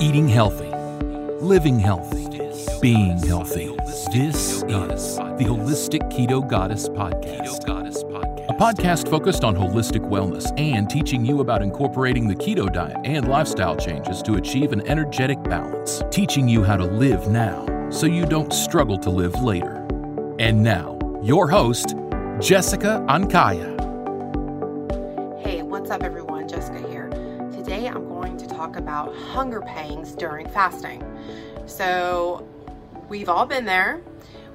Eating healthy, living healthy, being healthy. This is the Holistic Keto Goddess Podcast. A podcast focused on holistic wellness and teaching you about incorporating the keto diet and lifestyle changes to achieve an energetic balance. Teaching you how to live now so you don't struggle to live later. And now, your host, Jessica Ankaya. Hey, what's up, everyone? Talk about hunger pangs during fasting. So, we've all been there.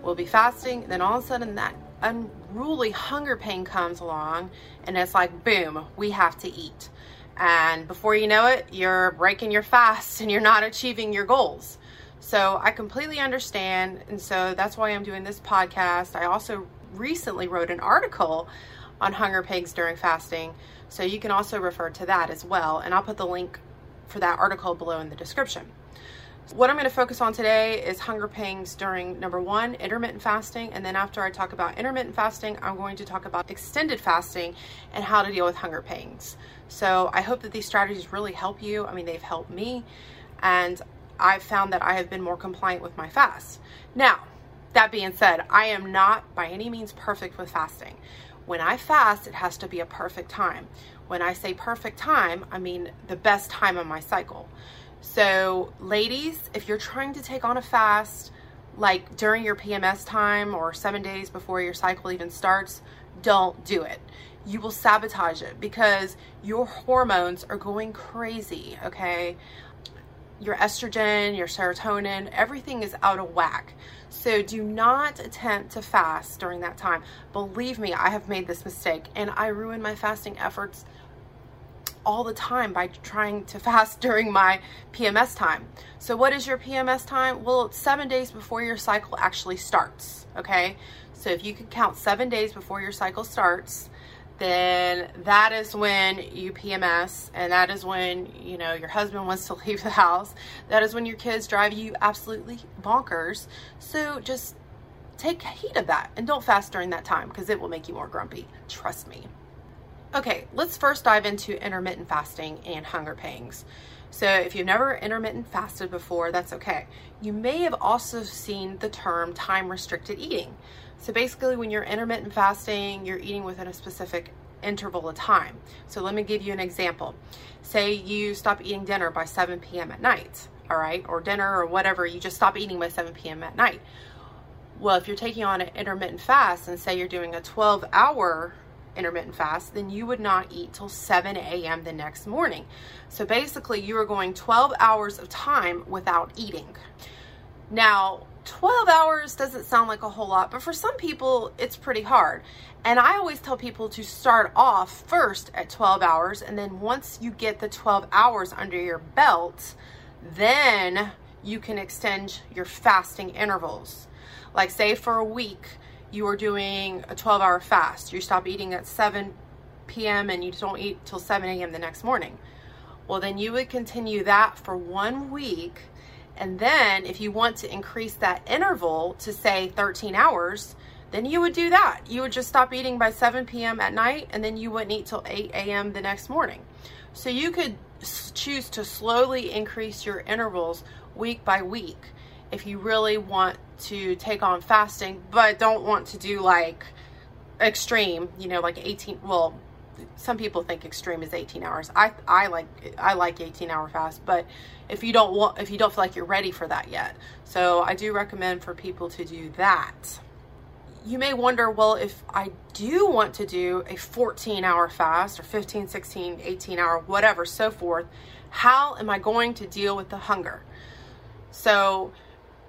We'll be fasting, then all of a sudden that unruly hunger pain comes along, and it's like, boom, we have to eat. And before you know it, you're breaking your fast and you're not achieving your goals. So I completely understand. And so that's why I'm doing this podcast. I also recently wrote an article on hunger pangs during fasting. So you can also refer to that as well. And I'll put the link for that article below in the description. What I'm going to focus on today is hunger pangs during number one, intermittent fasting. And then after I talk about intermittent fasting, I'm going to talk about extended fasting and how to deal with hunger pangs. So I hope that these strategies really help you. I mean, they've helped me. And I've found that I have been more compliant with my fast. Now, that being said, I am not by any means perfect with fasting. When I fast, it has to be a perfect time. When I say perfect time, I mean the best time of my cycle. So, ladies, if you're trying to take on a fast, like during your PMS time or seven days before your cycle even starts, don't do it. You will sabotage it because your hormones are going crazy, okay? Your estrogen, your serotonin, everything is out of whack. So do not attempt to fast during that time. Believe me, I have made this mistake and I ruin my fasting efforts all the time by trying to fast during my PMS time. So what is your PMS time? Well, it's seven days before your cycle actually starts, okay? So if you could count seven days before your cycle starts, then that is when you PMS and that is when, you know, your husband wants to leave the house. That is when your kids drive you absolutely bonkers. So just take heed of that and don't fast during that time because it will make you more grumpy. Trust me. Okay, let's first dive into intermittent fasting and hunger pangs. So if you've never intermittent fasted before, that's okay. You may have also seen the term time restricted eating. So basically when you're intermittent fasting, you're eating within a specific interval of time. So let me give you an example. Say you stop eating dinner by 7 p.m. at night, all right, or dinner or whatever, you just stop eating by 7 p.m. at night. Well, if you're taking on an intermittent fast and say you're doing a 12 hour intermittent fast, then you would not eat till 7 a.m. the next morning. So basically, you are going 12 hours of time without eating. Now, 12 hours doesn't sound like a whole lot, but for some people, it's pretty hard. And I always tell people to start off first at 12 hours, and then once you get the 12 hours under your belt, then you can extend your fasting intervals. Like, say, for a week, you are doing a 12 hour fast. You stop eating at 7 p.m. and you don't eat till 7 a.m. the next morning. Well, then you would continue that for one week and then if you want to increase that interval to say 13 hours, then you would do that. You would just stop eating by 7 p.m. at night and then you wouldn't eat till 8 a.m. the next morning. So you could choose to slowly increase your intervals week by week if you really want to take on fasting, but don't want to do like extreme, you know, like 18, well, some people think extreme is 18 hours. I I like I like 18 hour fast, but if you don't want if you don't feel like you're ready for that yet. So I do recommend for people to do that. You may wonder, well, if I do want to do a 14 hour fast or 15, 16, 18 hour, whatever, so forth, how am I going to deal with the hunger? So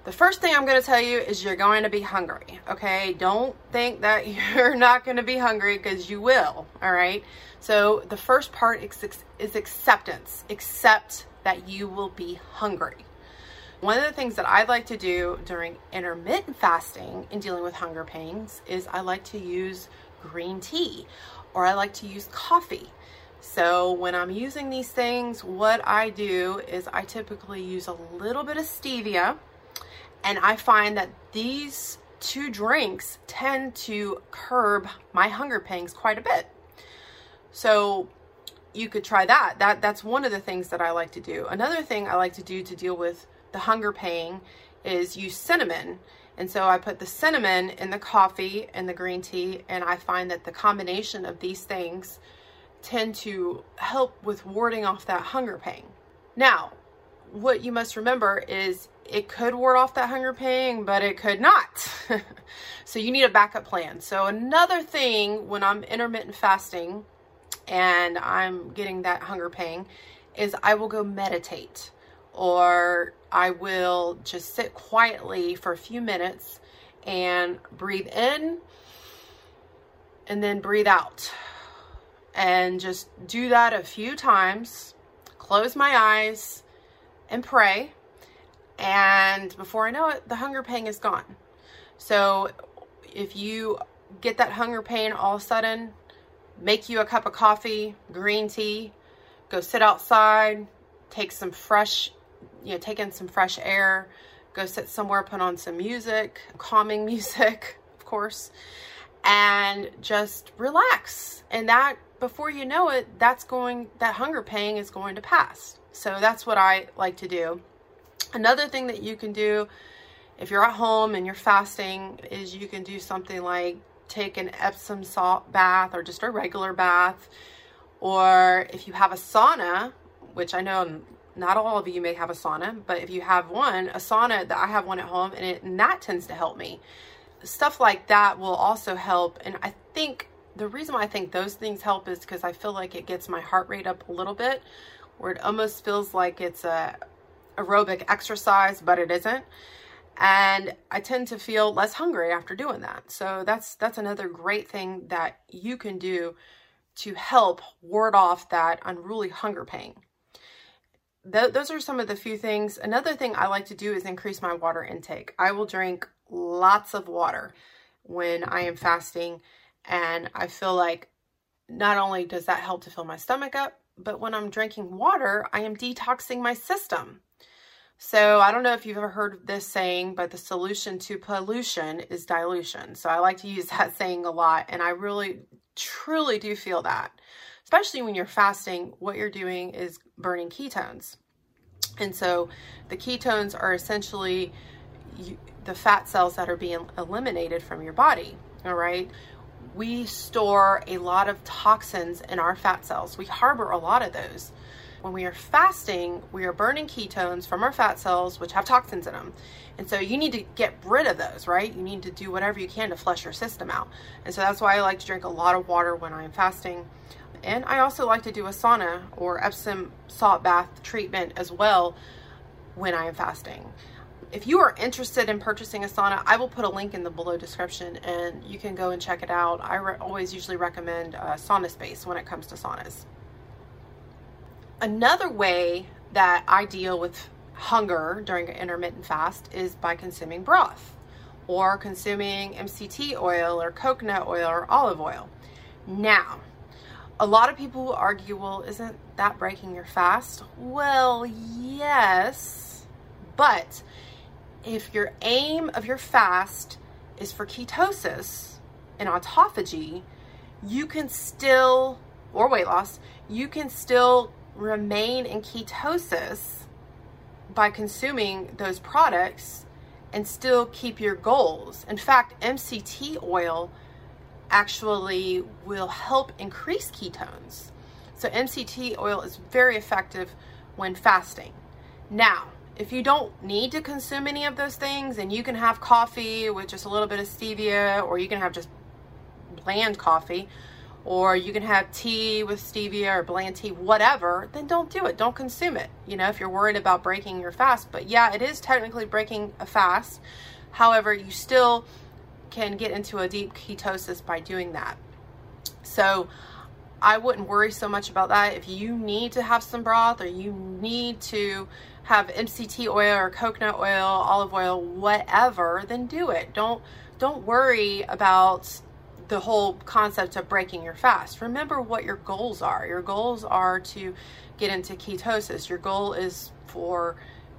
the first thing I'm going to tell you is you're going to be hungry, okay? Don't think that you're not going to be hungry because you will, all right? So the first part is, acceptance. Accept that you will be hungry. One of the things that I like to do during intermittent fasting in dealing with hunger pains is I like to use green tea or I like to use coffee. So when I'm using these things, what I do is I typically use a little bit of stevia and I find that these two drinks tend to curb my hunger pangs quite a bit. So you could try that. That that's one of the things that I like to do. Another thing I like to do to deal with the hunger pang is use cinnamon. And so I put the cinnamon in the coffee and the green tea, and I find that the combination of these things tend to help with warding off that hunger pang. Now, what you must remember is it could ward off that hunger pang, but it could not. so you need a backup plan. So another thing when I'm intermittent fasting and I'm getting that hunger pang is I will go meditate or I will just sit quietly for a few minutes and breathe in and then breathe out. And just do that a few times, close my eyes and pray. And before I know it, the hunger pain is gone. So if you get that hunger pain all of a sudden, make you a cup of coffee, green tea, go sit outside, take some fresh you know, take in some fresh air, go sit somewhere, put on some music, calming music, of course, and just relax. And that, before you know it, that's going, that hunger pain is going to pass. So that's what I like to do. Another thing that you can do if you're at home and you're fasting is you can do something like take an Epsom salt bath or just a regular bath. Or if you have a sauna, which I know not all of you may have a sauna, but if you have one, a sauna that I have one at home and, it, and that tends to help me. Stuff like that will also help. And I think the reason why I think those things help is because I feel like it gets my heart rate up a little bit where it almost feels like it's a aerobic exercise, but it isn't. And I tend to feel less hungry after doing that. So that's that's another great thing that you can do to help ward off that unruly hunger pain th those are some of the few things. Another thing I like to do is increase my water intake. I will drink lots of water when I am fasting and I feel like not only does that help to fill my stomach up, but when I'm drinking water, I am detoxing my system. So I don't know if you've ever heard this saying, but the solution to pollution is dilution. So I like to use that saying a lot, and I really, truly do feel that especially when you're fasting, what you're doing is burning ketones. And so the ketones are essentially the fat cells that are being eliminated from your body. All right. We store a lot of toxins in our fat cells. We harbor a lot of those. When we are fasting, we are burning ketones from our fat cells, which have toxins in them. And so you need to get rid of those, right? You need to do whatever you can to flush your system out. And so that's why I like to drink a lot of water when I'm fasting. And I also like to do a sauna or Epsom salt bath treatment as well when I am fasting. If you are interested in purchasing a sauna, I will put a link in the below description and you can go and check it out. I always usually recommend uh, SaunaSpace when it comes to saunas. Another way that I deal with hunger during an intermittent fast is by consuming broth or consuming MCT oil or coconut oil or olive oil. Now, a lot of people will argue, well, isn't that breaking your fast? Well, yes, but if your aim of your fast is for ketosis and autophagy, you can still, or weight loss, you can still remain in ketosis by consuming those products and still keep your goals. In fact, MCT oil actually will help increase ketones. So MCT oil is very effective when fasting. Now, if you don't need to consume any of those things and you can have coffee with just a little bit of stevia or you can have just bland coffee or you can have tea with stevia or bland tea, whatever, then don't do it. Don't consume it. You know, if you're worried about breaking your fast. But yeah, it is technically breaking a fast. However, you still can get into a deep ketosis by doing that. So I wouldn't worry so much about that. If you need to have some broth or you need to have MCT oil or coconut oil, olive oil, whatever, then do it. Don't don't worry about the whole concept of breaking your fast. Remember what your goals are. Your goals are to get into ketosis. Your goal is for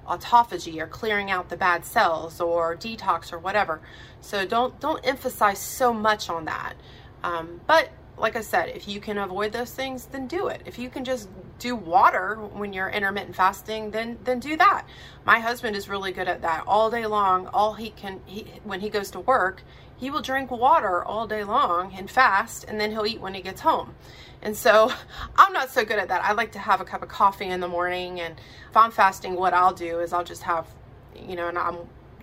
autophagy or clearing out the bad cells or detox or whatever. So don't don't emphasize so much on that. Um, but like I said, if you can avoid those things, then do it. If you can just do water when you're intermittent fasting, then then do that. My husband is really good at that. All day long, all he can he when he goes to work, he will drink water all day long and fast and then he'll eat when he gets home. And so I'm not so good at that. I like to have a cup of coffee in the morning and if I'm fasting, what I'll do is I'll just have you know, and I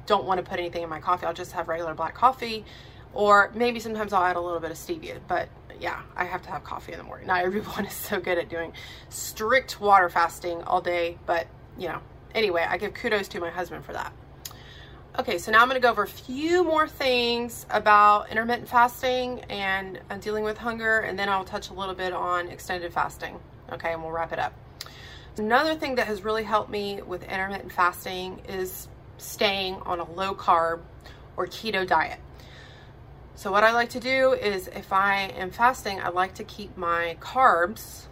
don't want to put anything in my coffee. I'll just have regular black coffee or maybe sometimes I'll add a little bit of stevia, but yeah, I have to have coffee in the morning. Not everyone is so good at doing strict water fasting all day, but you know, anyway, I give kudos to my husband for that. Okay, so now I'm going to go over a few more things about intermittent fasting and uh, dealing with hunger, and then I'll touch a little bit on extended fasting. Okay, and we'll wrap it up. Another thing that has really helped me with intermittent fasting is staying on a low carb or keto diet. So what I like to do is if I am fasting, I like to keep my carbs,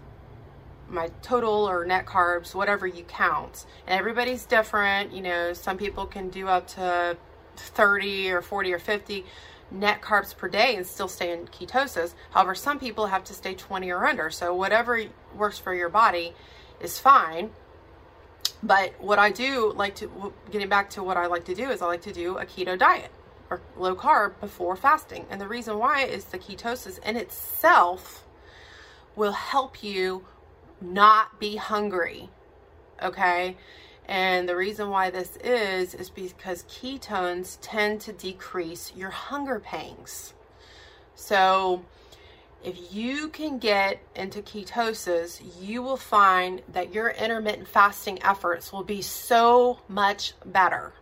my total or net carbs, whatever you count. And everybody's different. You know, some people can do up to 30 or 40 or 50 net carbs per day and still stay in ketosis. However, some people have to stay 20 or under. So whatever works for your body is fine. But what I do like to, getting back to what I like to do is I like to do a keto diet or low carb before fasting. And the reason why is the ketosis in itself will help you not be hungry. Okay? And the reason why this is is because ketones tend to decrease your hunger pangs. So, if you can get into ketosis, you will find that your intermittent fasting efforts will be so much better.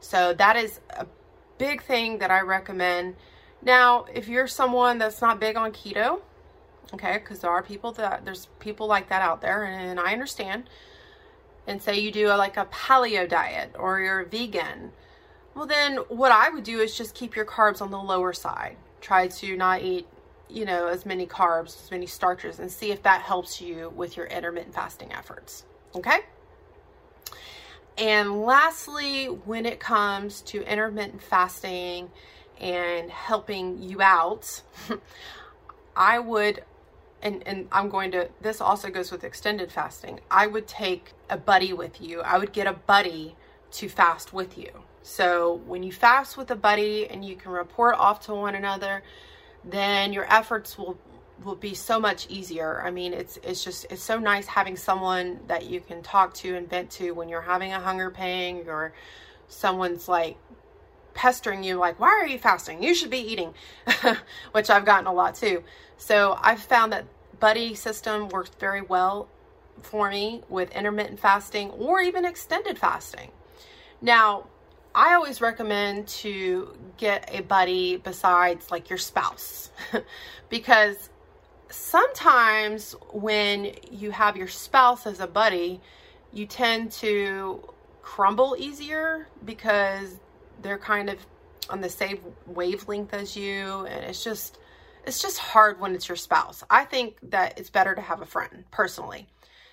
So, that is a big thing that I recommend. Now, if you're someone that's not big on keto, okay, because there are people that, there's people like that out there, and, and I understand, and say you do a, like a paleo diet or you're vegan, well then what I would do is just keep your carbs on the lower side. Try to not eat, you know, as many carbs, as many starches, and see if that helps you with your intermittent fasting efforts, okay? And lastly, when it comes to intermittent fasting and helping you out, I would, and, and I'm going to, this also goes with extended fasting. I would take a buddy with you. I would get a buddy to fast with you. So when you fast with a buddy and you can report off to one another, then your efforts will will be so much easier. I mean, it's it's just it's so nice having someone that you can talk to and vent to when you're having a hunger pang or someone's like pestering you like, "Why are you fasting? You should be eating." Which I've gotten a lot too. So, I've found that buddy system works very well for me with intermittent fasting or even extended fasting. Now, I always recommend to get a buddy besides like your spouse because sometimes when you have your spouse as a buddy, you tend to crumble easier because they're kind of on the same wavelength as you and it's just it's just hard when it's your spouse. I think that it's better to have a friend personally.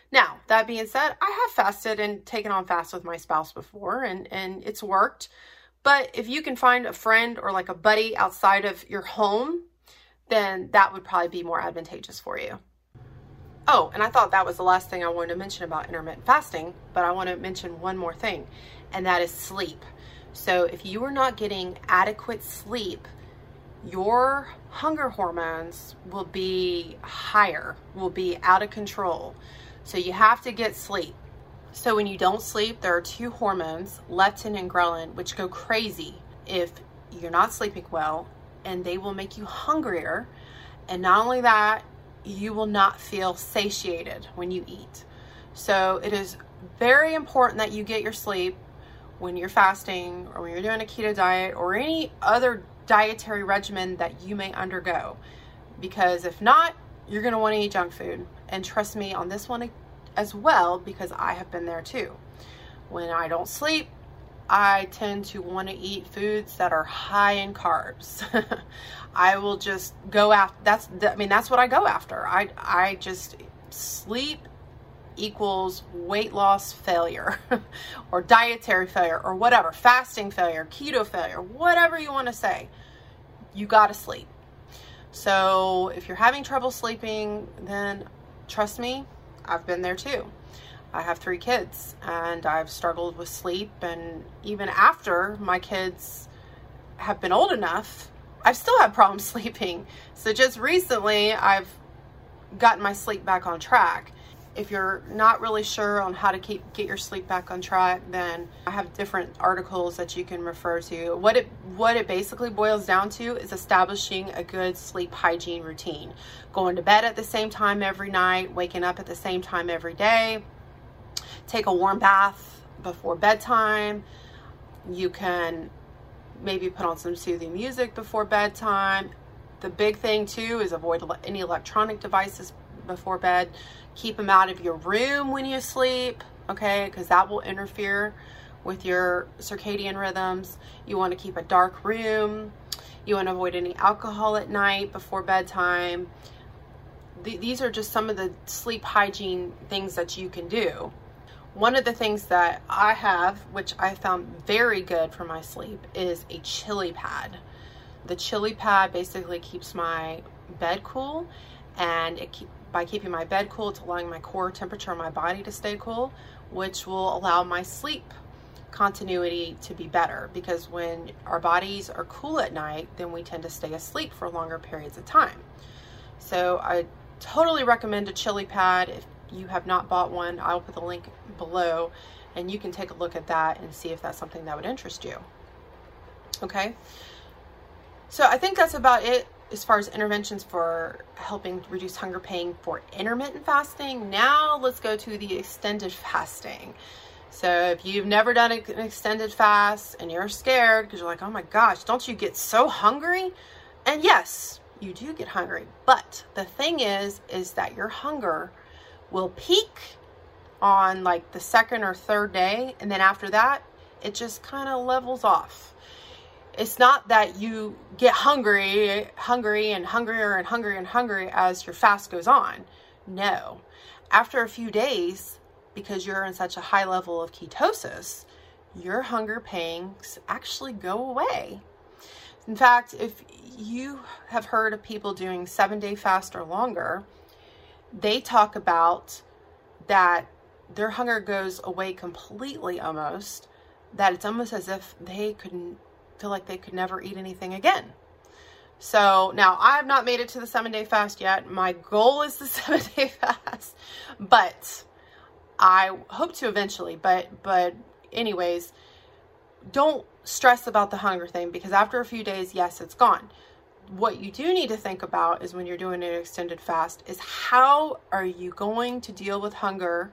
Now, that being said, I have fasted and taken on fast with my spouse before and and it's worked. But if you can find a friend or like a buddy outside of your home then that would probably be more advantageous for you. Oh, and I thought that was the last thing I wanted to mention about intermittent fasting, but I want to mention one more thing, and that is sleep. So if you are not getting adequate sleep, your hunger hormones will be higher, will be out of control. So you have to get sleep. So when you don't sleep, there are two hormones, leptin and ghrelin, which go crazy if you're not sleeping well and they will make you hungrier. And not only that, you will not feel satiated when you eat. So it is very important that you get your sleep when you're fasting or when you're doing a keto diet or any other dietary regimen that you may undergo. Because if not, you're going to want to eat junk food. And trust me on this one as well, because I have been there too. When I don't sleep, I tend to want to eat foods that are high in carbs. I will just go after that's I mean that's what I go after. I I just sleep equals weight loss failure or dietary failure or whatever, fasting failure, keto failure, whatever you want to say. You got to sleep. So if you're having trouble sleeping, then trust me, I've been there too. I have three kids and I've struggled with sleep. And even after my kids have been old enough, I've still had problems sleeping. So just recently, I've gotten my sleep back on track. If you're not really sure on how to keep get your sleep back on track, then I have different articles that you can refer to. What it what it basically boils down to is establishing a good sleep hygiene routine. Going to bed at the same time every night, waking up at the same time every day, take a warm bath before bedtime. You can maybe put on some soothing music before bedtime. The big thing too is avoid any electronic devices before bed. Keep them out of your room when you sleep, okay? Because that will interfere with your circadian rhythms. You want to keep a dark room. You want to avoid any alcohol at night before bedtime. Th- these are just some of the sleep hygiene things that you can do. One of the things that I have, which I found very good for my sleep, is a chili pad. The chili pad basically keeps my bed cool, and it keep, by keeping my bed cool, it's allowing my core temperature my body to stay cool, which will allow my sleep continuity to be better because when our bodies are cool at night, then we tend to stay asleep for longer periods of time. So I totally recommend a chili pad. If you have not bought one, I'll put the link below and you can take a look at that and see if that's something that would interest you. Okay. So I think that's about it as far as interventions for helping reduce hunger pain for intermittent fasting. Now let's go to the extended fasting. So if you've never done an extended fast and you're scared because you're like, oh my gosh, don't you get so hungry? And yes, you do get hungry. But the thing is, is that your hunger will peak on like the second or third day. And then after that, it just kind of levels off. It's not that you get hungry, hungry and hungrier and hungrier and hungry as your fast goes on. No. After a few days, because you're in such a high level of ketosis, your hunger pangs actually go away. In fact, if you have heard of people doing seven day fast or longer, they talk about that their hunger goes away completely almost, that it's almost as if they couldn't feel like they could never eat anything again. So now I have not made it to the seven day fast yet. My goal is the seven day fast, but I hope to eventually. But, but anyways, don't stress about the hunger thing because after a few days, yes, it's gone. What you do need to think about is when you're doing an extended fast is how are you going to deal with hunger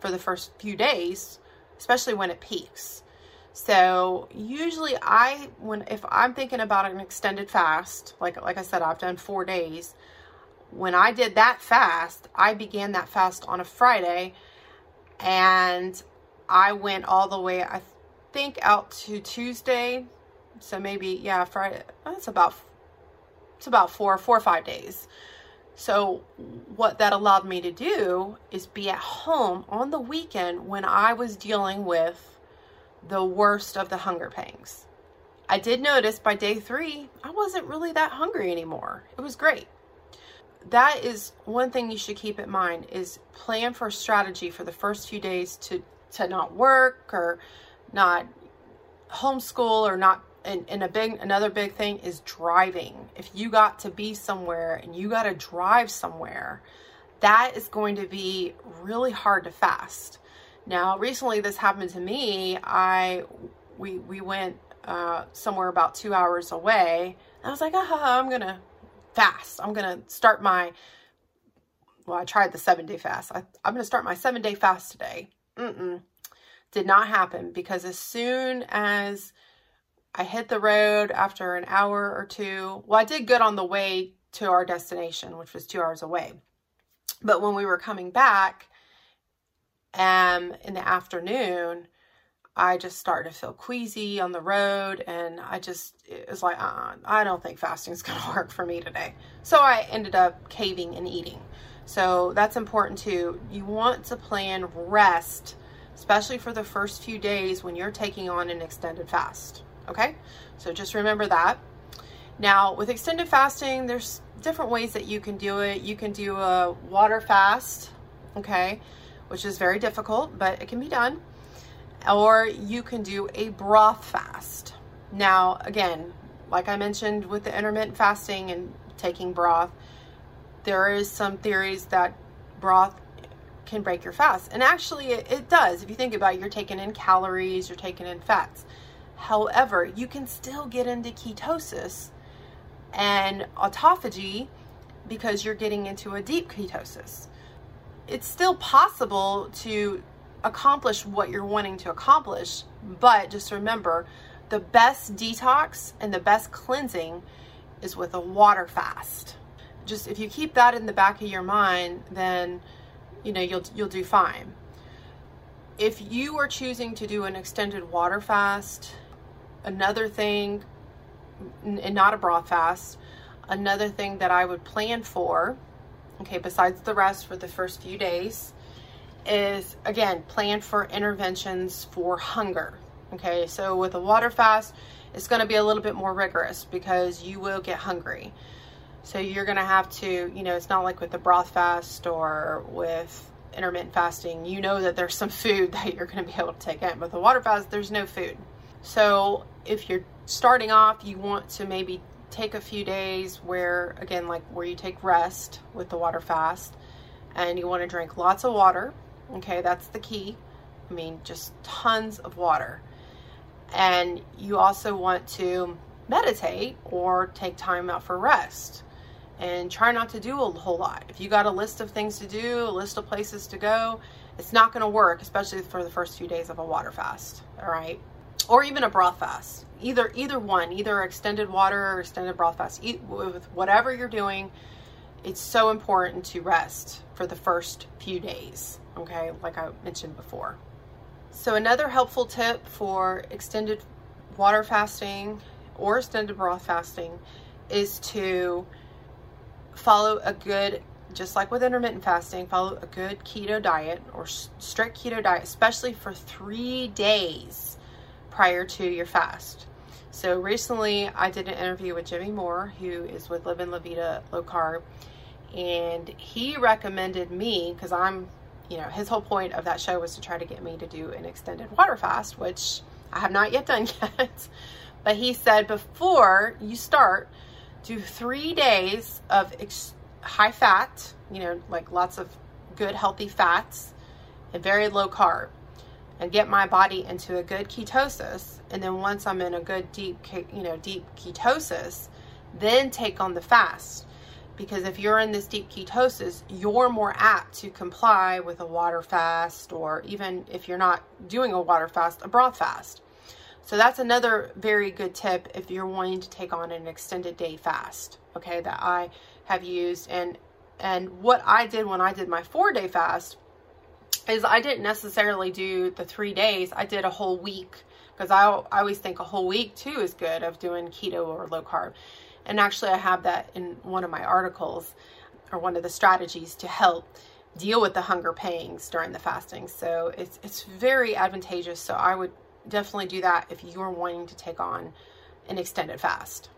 for the first few days, especially when it peaks. So usually I when if I'm thinking about an extended fast, like like I said, I've done four days. When I did that fast, I began that fast on a Friday and I went all the way, I think out to Tuesday. So maybe, yeah, Friday, that's about, it's about four, four or five days. So, what that allowed me to do is be at home on the weekend when I was dealing with the worst of the hunger pangs. I did notice by day three, I wasn't really that hungry anymore. It was great. That is one thing you should keep in mind is plan for strategy for the first few days to, to not work or not homeschool or not and, and a big another big thing is driving if you got to be somewhere and you got to drive somewhere that is going to be really hard to fast now recently this happened to me i we we went uh, somewhere about two hours away i was like ah, i'm gonna fast i'm gonna start my well i tried the seven day fast I, i'm gonna start my seven day fast today Mm-mm. did not happen because as soon as I hit the road after an hour or two. Well, I did good on the way to our destination, which was two hours away. But when we were coming back um, in the afternoon, I just started to feel queasy on the road. And I just, it was like, uh, I don't think fasting is going to work for me today. So I ended up caving and eating. So that's important too. You want to plan rest, especially for the first few days when you're taking on an extended fast. Okay, so just remember that. Now, with extended fasting, there's different ways that you can do it. You can do a water fast, okay, which is very difficult, but it can be done. Or you can do a broth fast. Now, again, like I mentioned with the intermittent fasting and taking broth, there is some theories that broth can break your fast. And actually, it, it does. If you think about it, you're taking in calories, you're taking in fats. However, you can still get into ketosis and autophagy because you're getting into a deep ketosis. It's still possible to accomplish what you're wanting to accomplish, but just remember the best detox and the best cleansing is with a water fast. Just if you keep that in the back of your mind, then you know you'll you'll do fine. If you are choosing to do an extended water fast, another thing and not a broth fast. Another thing that I would plan for, okay, besides the rest for the first few days, is again, plan for interventions for hunger. Okay, so with a water fast, it's going to be a little bit more rigorous because you will get hungry. So you're going to have to, you know, it's not like with the broth fast or with intermittent fasting, you know that there's some food that you're going to be able to take in. With the water fast, there's no food. So if you're starting off, you want to maybe take a few days where, again, like where you take rest with the water fast and you want to drink lots of water. Okay, that's the key. I mean, just tons of water. And you also want to meditate or take time out for rest and try not to do a whole lot. If you got a list of things to do, a list of places to go, it's not going to work, especially for the first few days of a water fast. All right or even a broth fast. Either either one, either extended water or extended broth fast. Eat, with whatever you're doing, it's so important to rest for the first few days. Okay, like I mentioned before. So another helpful tip for extended water fasting or extended broth fasting is to follow a good just like with intermittent fasting, follow a good keto diet or strict keto diet, especially for three days prior to your fast. So recently I did an interview with Jimmy Moore, who is with Living La Vida Low Carb, and he recommended me because I'm, you know, his whole point of that show was to try to get me to do an extended water fast, which I have not yet done yet. but he said before you start, do three days of ex- high fat, you know, like lots of good healthy fats and very low carb and get my body into a good ketosis and then once i'm in a good deep you know deep ketosis then take on the fast. Because if you're in this deep ketosis you're more apt to comply with a water fast or even if you're not doing a water fast a broth fast. So that's another very good tip if you're wanting to take on an extended day fast okay that i have used. And and what i did when i did my four day fast is I didn't necessarily do the three days. I did a whole week because I, I always think a whole week too is good of doing keto or low carb. And actually I have that in one of my articles or one of the strategies to help deal with the hunger pangs during the fasting. So it's, it's very advantageous. So I would definitely do that if you're wanting to take on an extended fast.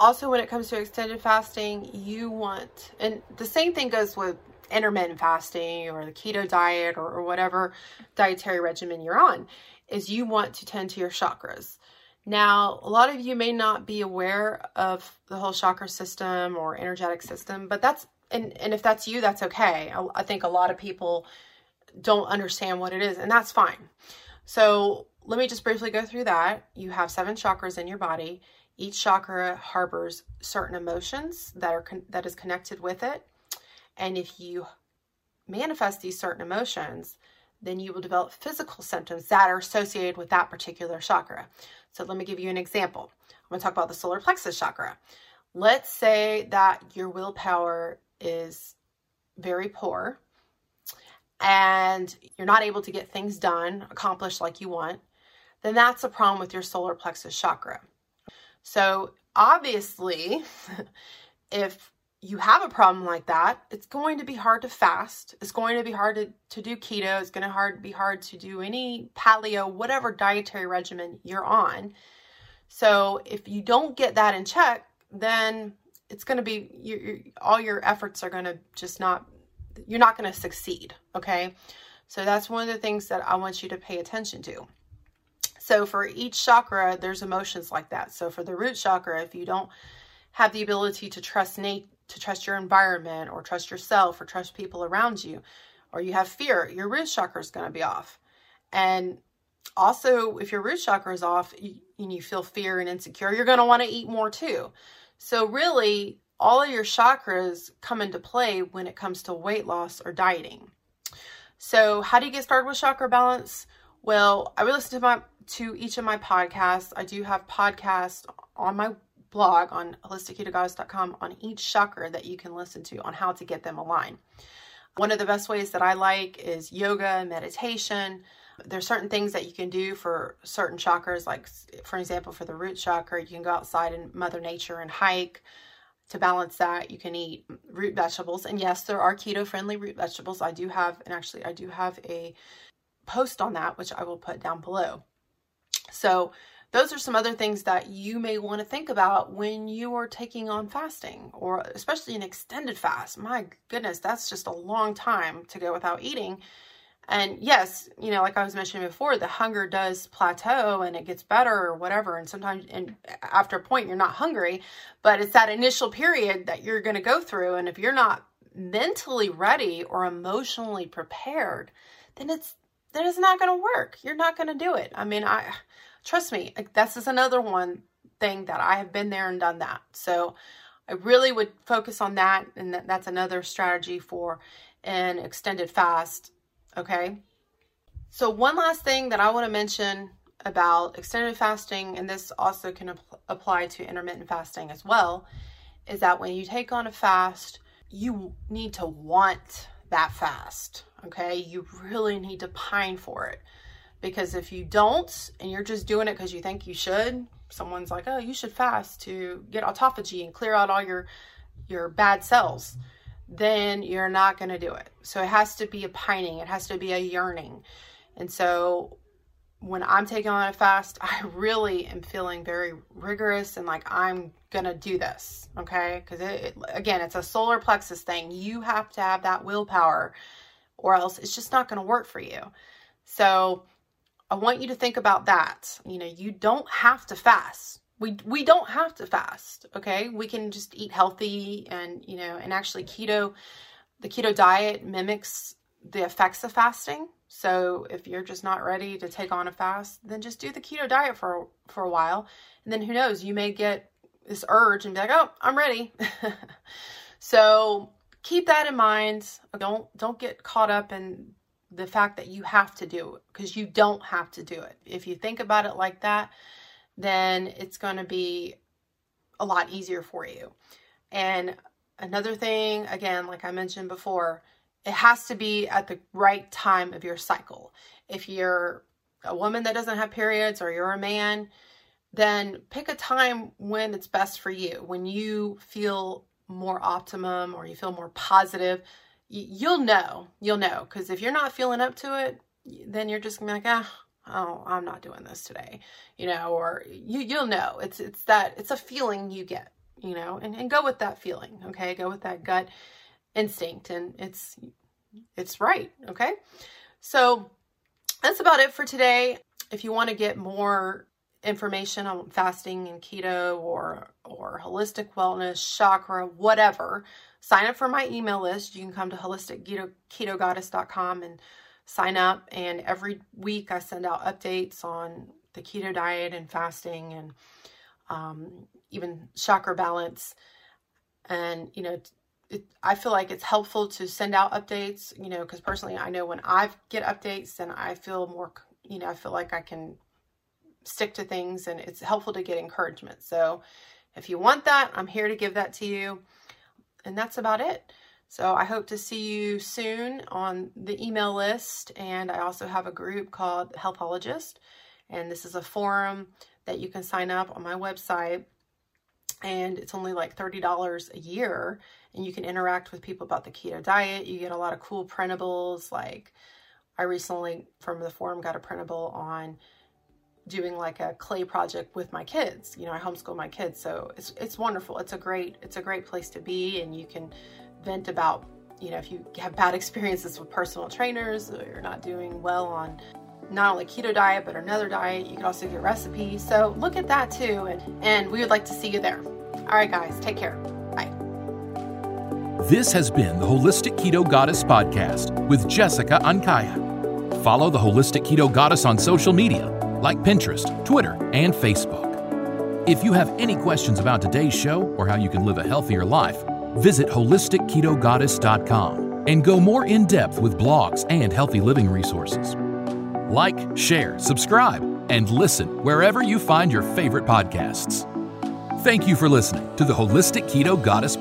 Also, when it comes to extended fasting, you want, and the same thing goes with intermittent fasting or the keto diet or, or whatever dietary regimen you're on is you want to tend to your chakras. Now, a lot of you may not be aware of the whole chakra system or energetic system, but that's, and, and if that's you, that's okay. I, I think a lot of people don't understand what it is, and that's fine. So, let me just briefly go through that. You have seven chakras in your body. Each chakra harbors certain emotions that are that is connected with it. And if you manifest these certain emotions, then you will develop physical symptoms that are associated with that particular chakra. So let me give you an example. I'm going to talk about the solar plexus chakra. Let's say that your willpower is very poor and you're not able to get things done, accomplished like you want, then that's a problem with your solar plexus chakra. So obviously, if you have a problem like that, it's going to be hard to fast. It's going to be hard to, to do keto. It's going to hard, be hard to do any paleo, whatever dietary regimen you're on. So if you don't get that in check, then it's going to be you, all your efforts are going to just not you're not going to succeed okay so that's one of the things that i want you to pay attention to so for each chakra there's emotions like that so for the root chakra if you don't have the ability to trust Nate to trust your environment or trust yourself or trust people around you or you have fear your root chakra is going to be off and also if your root chakra is off and you feel fear and insecure you're going to want to eat more too so really, all of your chakras come into play when it comes to weight loss or dieting. So how do you get started with chakra balance? Well, I would listen to my to each of my podcasts. I do have podcasts on my blog on holisticketogoddess.com on each chakra that you can listen to on how to get them aligned. One of the best ways that I like is yoga, and meditation, there's certain things that you can do for certain chakras, like for example, for the root chakra, you can go outside in Mother Nature and hike. To balance that, you can eat root vegetables. And yes, there are keto friendly root vegetables. I do have, and actually, I do have a post on that, which I will put down below. So, those are some other things that you may want to think about when you are taking on fasting or especially an extended fast. My goodness, that's just a long time to go without eating. And yes, you know, like I was mentioning before, the hunger does plateau and it gets better or whatever. And sometimes, and after a point, you're not hungry, but it's that initial period that you're going to go through. And if you're not mentally ready or emotionally prepared, then it's, then it's not going to work. You're not going to do it. I mean, I, trust me, this is another one thing that I have been there and done that. So I really would focus on that. And that, that's another strategy for an extended fast Okay. So one last thing that I want to mention about extended fasting, and this also can ap- apply to intermittent fasting as well, is that when you take on a fast, you need to want that fast. Okay. You really need to pine for it. Because if you don't, and you're just doing it because you think you should, someone's like, oh, you should fast to get autophagy and clear out all your your bad cells then you're not going to do it. So it has to be a pining, it has to be a yearning. And so when I'm taking on a fast, I really am feeling very rigorous and like I'm going to do this, okay? Because it, it, again, it's a solar plexus thing. You have to have that willpower or else it's just not going to work for you. So I want you to think about that. You know, you don't have to fast. We we don't have to fast okay? We can just eat healthy and you know and actually keto the keto diet mimics the effects of fasting. So if you're just not ready to take on a fast then just do the keto diet for for a while. And then who knows you may get this urge and be like oh i'm ready. So keep that in mind. Don't don't get caught up in the fact that you have to do it because you don't have to do it if you think about it like that then it's going to be a lot easier for you. And another thing, again, like I mentioned before, it has to be at the right time of your cycle. If you're a woman that doesn't have periods or you're a man, then pick a time when it's best for you, when you feel more optimum or you feel more positive. You'll know, you'll know. Because if you're not feeling up to it, then you're just gonna be like, ah, oh i'm not doing this today you know or you you'll know. It's it's that it's a feeling you get you know and, and go with that feeling okay? Go with that gut instinct and it's it's right okay? So that's about it for today. If you want to get more information on fasting and keto or or holistic wellness chakra whatever sign up for my email list you can come to holisticketogoddess.com and sign up. And every week I send out updates on the keto diet and fasting and um, even chakra balance. And, you know, it, I feel like it's helpful to send out updates, you know, because personally I know when I get updates, then I feel more, you know, I feel like I can stick to things and it's helpful to get encouragement. So if you want that, I'm here to give that to you. And that's about it. So I hope to see you soon on the email list. And I also have a group called Healthologist. And this is a forum that you can sign up on my website. And it's only like $30 a year. And you can interact with people about the keto diet. You get a lot of cool printables. Like I recently, from the forum, got a printable on doing like a clay project with my kids. You know, I homeschool my kids, so it's it's wonderful. It's a great it's a great place to be, and you can vent about you know if you have bad experiences with personal trainers or you're not doing well on not only keto diet but another diet you can also get recipes. So look at that too and, and we would like to see you there. All right guys take care. Bye. This has been the holistic keto goddess podcast with jessica ankaya follow the holistic keto goddess on social media like pinterest twitter and facebook if you have any questions about today's show or how you can live a healthier life visit holisticketogoddess.com and go more in depth with blogs and healthy living resources like, share, subscribe, and listen wherever you find your favorite podcasts. Thank you for listening to the Holistic Keto Goddess